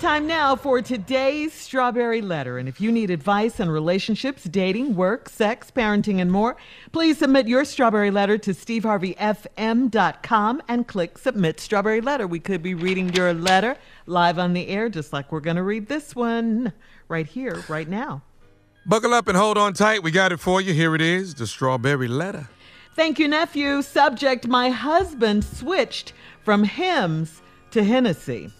Time now for today's Strawberry Letter. And if you need advice on relationships, dating, work, sex, parenting, and more, please submit your Strawberry Letter to steveharveyfm.com and click Submit Strawberry Letter. We could be reading your letter live on the air, just like we're going to read this one right here, right now. Buckle up and hold on tight. We got it for you. Here it is the Strawberry Letter. Thank you, nephew. Subject My husband switched from hymns to Hennessy.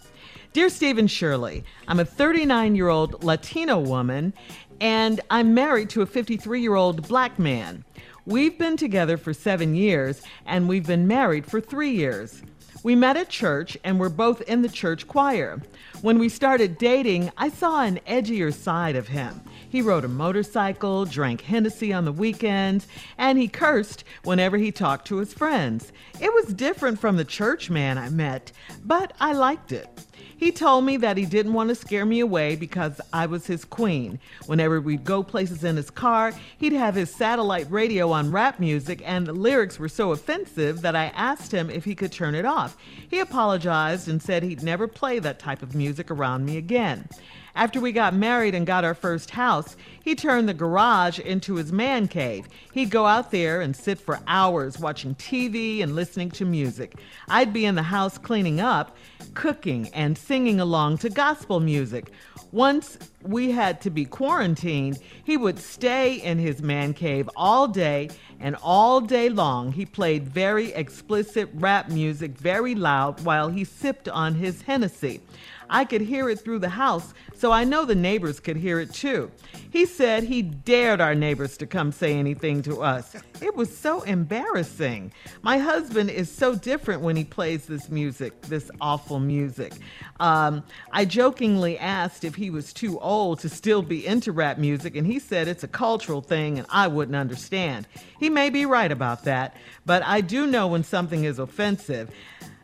Dear Steve and Shirley, I'm a 39 year old Latino woman and I'm married to a 53 year old black man. We've been together for seven years and we've been married for three years. We met at church and we're both in the church choir. When we started dating, I saw an edgier side of him. He rode a motorcycle, drank Hennessy on the weekends, and he cursed whenever he talked to his friends. It was different from the church man I met, but I liked it. He told me that he didn't want to scare me away because I was his queen. Whenever we'd go places in his car, he'd have his satellite radio on rap music, and the lyrics were so offensive that I asked him if he could turn it off. He apologized and said he'd never play that type of music around me again. After we got married and got our first house, he turned the garage into his man cave. He'd go out there and sit for hours watching TV and listening to music. I'd be in the house cleaning up, cooking, and singing along to gospel music. Once we had to be quarantined, he would stay in his man cave all day, and all day long he played very explicit rap music very loud while he sipped on his Hennessy. I could hear it through the house, so I know the neighbors could hear it too. He said he dared our neighbors to come say anything to us. It was so embarrassing. My husband is so different when he plays this music, this awful music. Um, I jokingly asked if he was too old to still be into rap music, and he said it's a cultural thing and I wouldn't understand. He may be right about that, but I do know when something is offensive.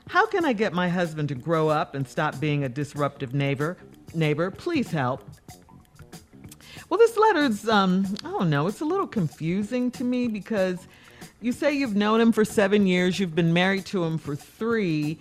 How can I get my husband to grow up and stop being a disruptive neighbor? Neighbor, please help. Well, this letter's, um, I don't know, it's a little confusing to me because you say you've known him for seven years, you've been married to him for three,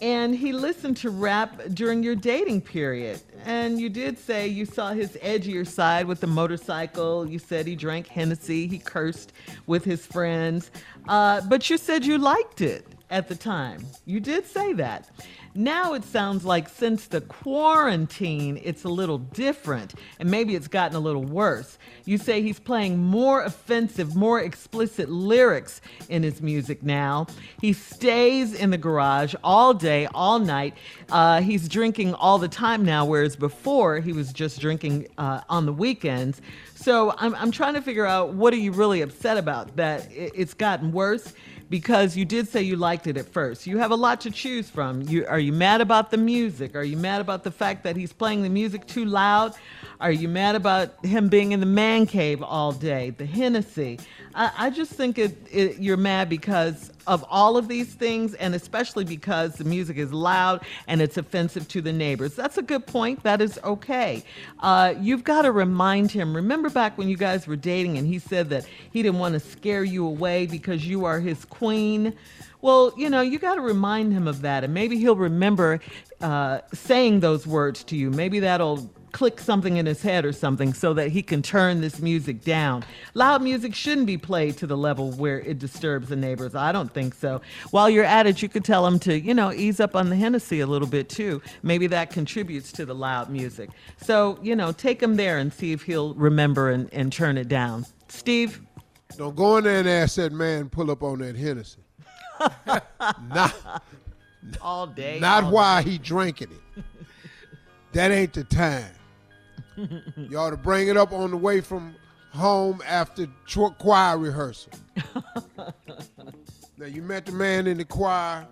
and he listened to rap during your dating period. And you did say you saw his edgier side with the motorcycle. You said he drank Hennessy, he cursed with his friends, uh, but you said you liked it at the time. You did say that. Now it sounds like since the quarantine, it's a little different, and maybe it's gotten a little worse. You say he's playing more offensive, more explicit lyrics in his music now. He stays in the garage all day, all night. Uh, he's drinking all the time now, whereas before he was just drinking uh, on the weekends. So I'm, I'm trying to figure out what are you really upset about? That it's gotten worse? Because you did say you liked it at first. You have a lot to choose from. You, are you mad about the music? Are you mad about the fact that he's playing the music too loud? Are you mad about him being in the man cave all day, the Hennessy? I, I just think it, it, you're mad because of all of these things, and especially because the music is loud and it's offensive to the neighbors. That's a good point. That is okay. Uh, you've got to remind him. Remember back when you guys were dating and he said that he didn't want to scare you away because you are his queen? Well, you know, you got to remind him of that, and maybe he'll remember uh, saying those words to you. Maybe that'll click something in his head or something so that he can turn this music down. Loud music shouldn't be played to the level where it disturbs the neighbors. I don't think so. While you're at it, you could tell him to, you know, ease up on the Hennessy a little bit too. Maybe that contributes to the loud music. So, you know, take him there and see if he'll remember and, and turn it down. Steve? Don't go in there and ask that man pull up on that Hennessy. not all day. Not all while day. he drinking it. that ain't the time. you ought to bring it up on the way from home after choir rehearsal. now you met the man in the choir,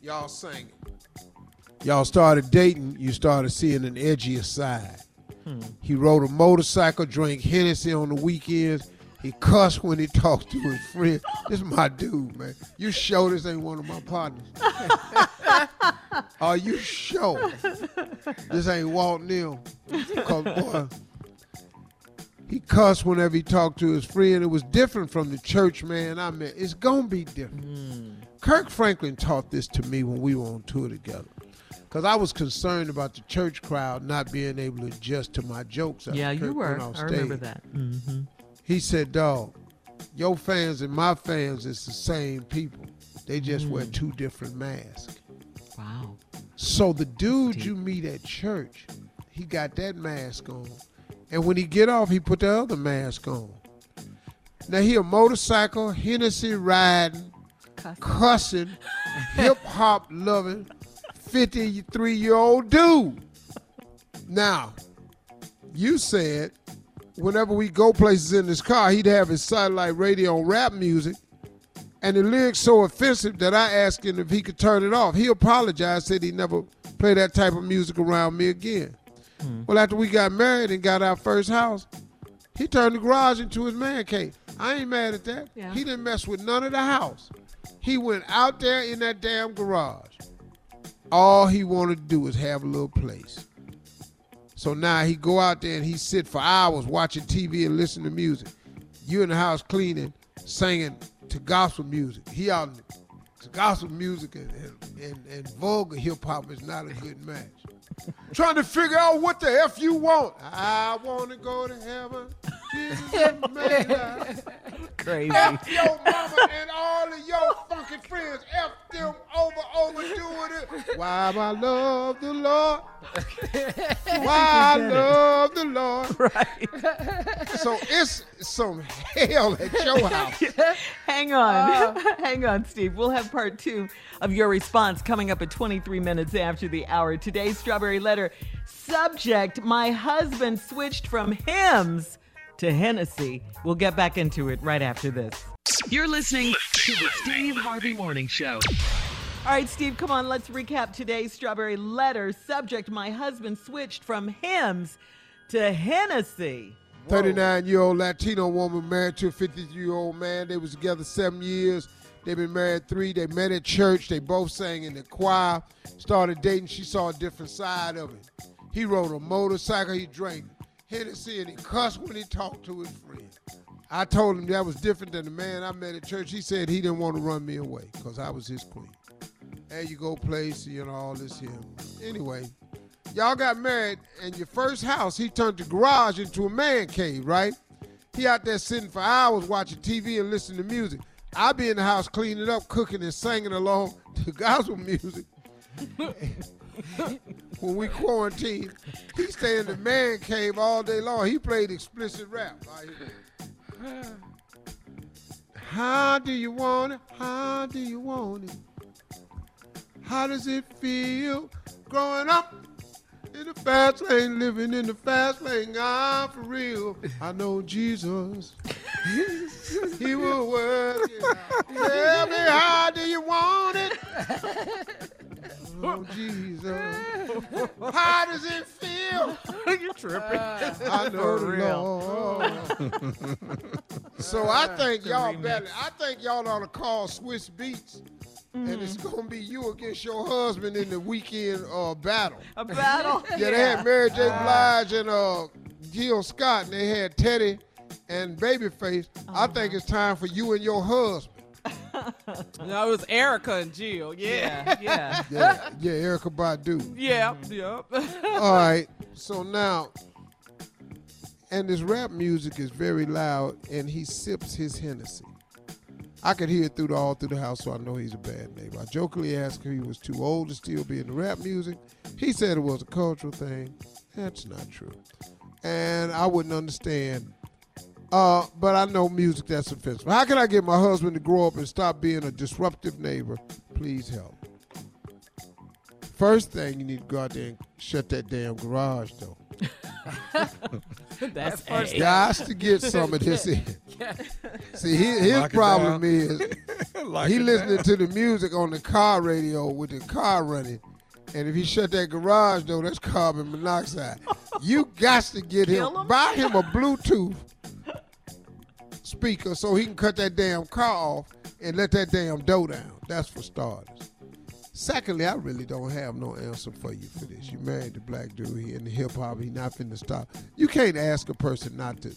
y'all sang it. Y'all started dating, you started seeing an edgier side. Hmm. He rode a motorcycle, drank Hennessy on the weekends. He cussed when he talked to his friend. This is my dude, man. You sure this ain't one of my partners? Are you sure this ain't Walt Neal? Cause boy, he cussed whenever he talked to his friend. It was different from the church man I met. It's gonna be different. Mm. Kirk Franklin taught this to me when we were on tour together. Because I was concerned about the church crowd not being able to adjust to my jokes. Yeah, you were. I remember that. hmm He said, dog, your fans and my fans is the same people. They just wear Mm. two different masks. Wow. So the dude deep. you meet at church, he got that mask on. And when he get off, he put the other mask on. Now he a motorcycle, Hennessy riding, Cuss. cussing, hip hop loving, 53 year old dude. Now, you said whenever we go places in his car, he'd have his satellite radio on rap music. And the lyrics so offensive that I asked him if he could turn it off. He apologized, said he never play that type of music around me again. Hmm. Well, after we got married and got our first house, he turned the garage into his man cave. I ain't mad at that. Yeah. He didn't mess with none of the house. He went out there in that damn garage. All he wanted to do was have a little place. So now he go out there and he sit for hours watching TV and listen to music. You in the house cleaning, singing to gospel music. He out gospel music and, and, and, and vulgar hip hop is not a good match. Trying to figure out what the F you want. I want to go to heaven. Jesus is made Crazy. F your mama and all of your funky friends. F them over, overdoing it. Why I love the Lord. Why I love the Lord. right. So it's some hell at your house. Hang on. Uh. Hang on, Steve. We'll have part two of your response coming up at 23 minutes after the hour. Today's Strawberry Letter subject My husband switched from hymns to Hennessy. We'll get back into it right after this. You're listening to the Steve Harvey Morning Show. All right, Steve, come on. Let's recap today's Strawberry Letter subject My husband switched from hymns to Hennessy. 39 year old Latino woman married to a 53 year old man. They was together seven years. They've been married three. They met at church. They both sang in the choir. Started dating. She saw a different side of it. He rode a motorcycle. He drank Hennessy and he cussed when he talked to his friend. I told him that was different than the man I met at church. He said he didn't want to run me away because I was his queen. There you go, place, you know, all this here. Anyway, y'all got married, and your first house, he turned the garage into a man cave, right? He out there sitting for hours watching TV and listening to music. I be in the house cleaning up, cooking, and singing along to gospel music. when we quarantined, he stay in the man cave all day long. He played explicit rap. How do you want it? How do you want it? How does it feel growing up in the fast lane, living in the fast lane? I'm for real. I know Jesus. he will work. Tell me, how do you want it? Oh, Jesus. How does it feel? You're tripping. I know For the real. Lord. so I think y'all better. I think y'all ought to call Swizz Beatz, and it's gonna be you against your husband in the weekend uh, battle. A battle. Yeah, they had Mary J. Blige and uh, Jill Scott, and they had Teddy and Babyface. I Uh-huh. think it's time for you and your husband. No, it was Erykah and Jill. Yeah. Yeah, yeah. Yeah, yeah, Erykah Badu. Yeah. Mm-hmm. Yep. All right. So now, and his rap music is very loud, and he sips his Hennessy. I could hear it through the all through the house, so I know he's a bad neighbor. I jokingly asked if he was too old to still be in the rap music. He said it was a cultural thing. That's not true, and I wouldn't understand. Uh, but I know music that's offensive. How can I get my husband to grow up and stop being a disruptive neighbor? Please help. First thing you need to go out there and shut that damn garage door. That's first A. Got to get some of this in. See, his, his problem is Lock he listening down. to the music on the car radio with the car running. And if he shut that garage door, that's carbon monoxide. You got to get him, him? buy him a Bluetooth speaker so he can cut that damn car off and let that damn door down. That's for starters. Secondly, I really don't have no answer for you for this. You married the black dude, he in the hip hop, he not finna stop. You can't ask a person not to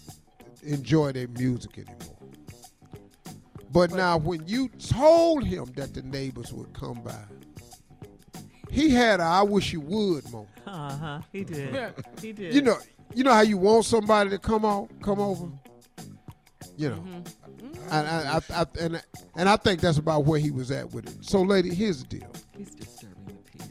enjoy their music anymore. But now, when you told him that the neighbors would come by, he had a I wish you would moment. Uh huh. He did. He did. You know, you know how you want somebody to come on, come over. You know, mm-hmm. and I, I, I, and and I think that's about where he was at with it. So, lady, here's the deal. he's disturbing the peace.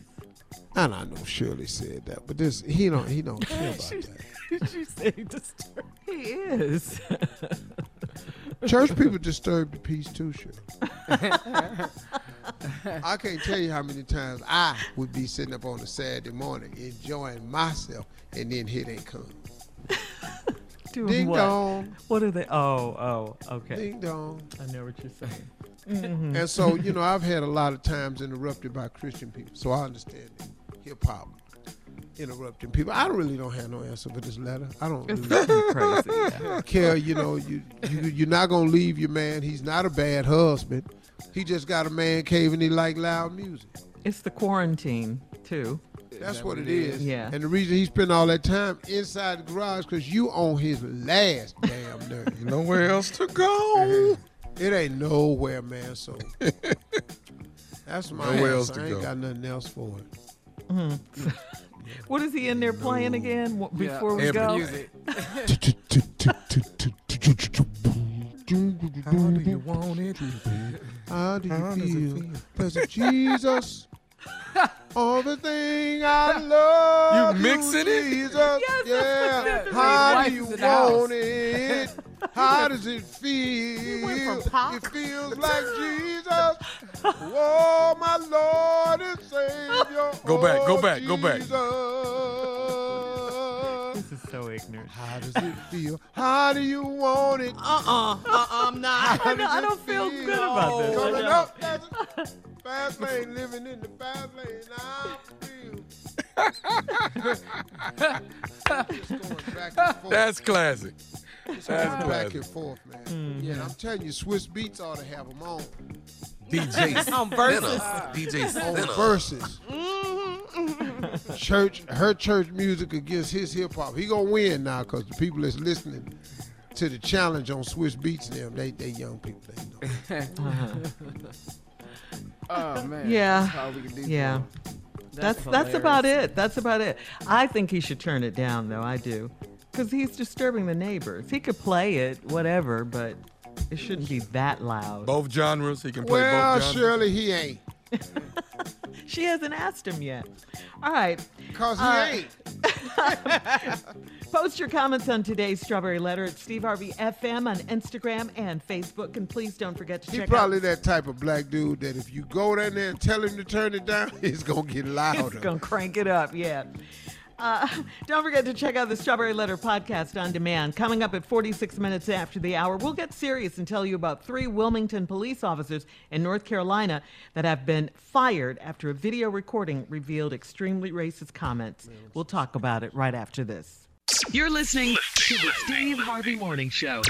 And I know Shirley said that, but this he don't he don't care about that. Did you say disturbed? He is. Church people disturb the peace too, sure. I can't tell you how many times I would be sitting up on a Saturday morning enjoying myself, and then here they come. Doing Ding what? dong, What are they? Oh, oh, okay. ding dong. I know what you're saying. Mm-hmm. And so, you know, I've had a lot of times interrupted by Christian people, so I understand hip hop interrupting people. I really don't have no answer for this letter. I don't really Crazy. yeah. care. You know, you, you you're not gonna leave your man. He's not a bad husband. He just got a man cave and he like loud music. It's the quarantine too. That's what it is. Yeah. And the reason he spent all that time inside the garage because you on his last damn nerve. Nowhere else to go. It ain't nowhere, man. So that's my Nowhere answer. else to I ain't go. got nothing else for it. Mm-hmm. What is he in there playing again wh- Yeah. before we Every go? Music. How do you want it? How do you How feel? feel? Does Jesus? All the thing I love. You mixing it? Jesus. Yes, yeah. that's what How do you is house. want it? How does it feel? went from pop. It feels like Jesus. Oh, my Lord and Savior. Go back, go Oh, back, go back. Jesus. This is so ignorant. How does it feel? How do you want it? Uh-uh. Uh-uh, I'm not. How I, know, I don't feel feel? good about this. I Coming don't. up, that's it. fast lane, living in the fast lane. I'm still. Just going back and forth. That's classic. Just that's going back classic. and forth, man. Yeah, I'm telling you, Swizz Beatz ought to have them on DJ On Verzuz. DJ on verses. Mm-hmm. church, her church music against his hip hop. He gonna win now because the people that's listening to the challenge on Swizz Beatz, them they they young people. They know. Oh, man. Yeah. That's all we can do for Yeah. him. That's that's about it. That's about it. I think he should turn it down, though. I do, because he's disturbing the neighbors. He could play it, whatever, but it shouldn't be that loud. Both genres. He can play Well, both genres. surely he ain't, She hasn't asked him yet. All right. cause he Uh, ain't. Post your comments on today's Strawberry Letter at Steve Harvey FM on Instagram and Facebook, and please don't forget to check out He check probably out. that type of black dude that if you go down there and tell him to turn it down, he's gonna get louder. He's gonna crank it up, yeah. Uh, don't forget to check out the Strawberry Letter podcast on demand. Coming up at 46 minutes after the hour, we'll get serious and tell you about three Wilmington police officers in North Carolina that have been fired after a video recording revealed extremely racist comments. We'll talk about it right after this. You're listening to the Steve Harvey Morning Show.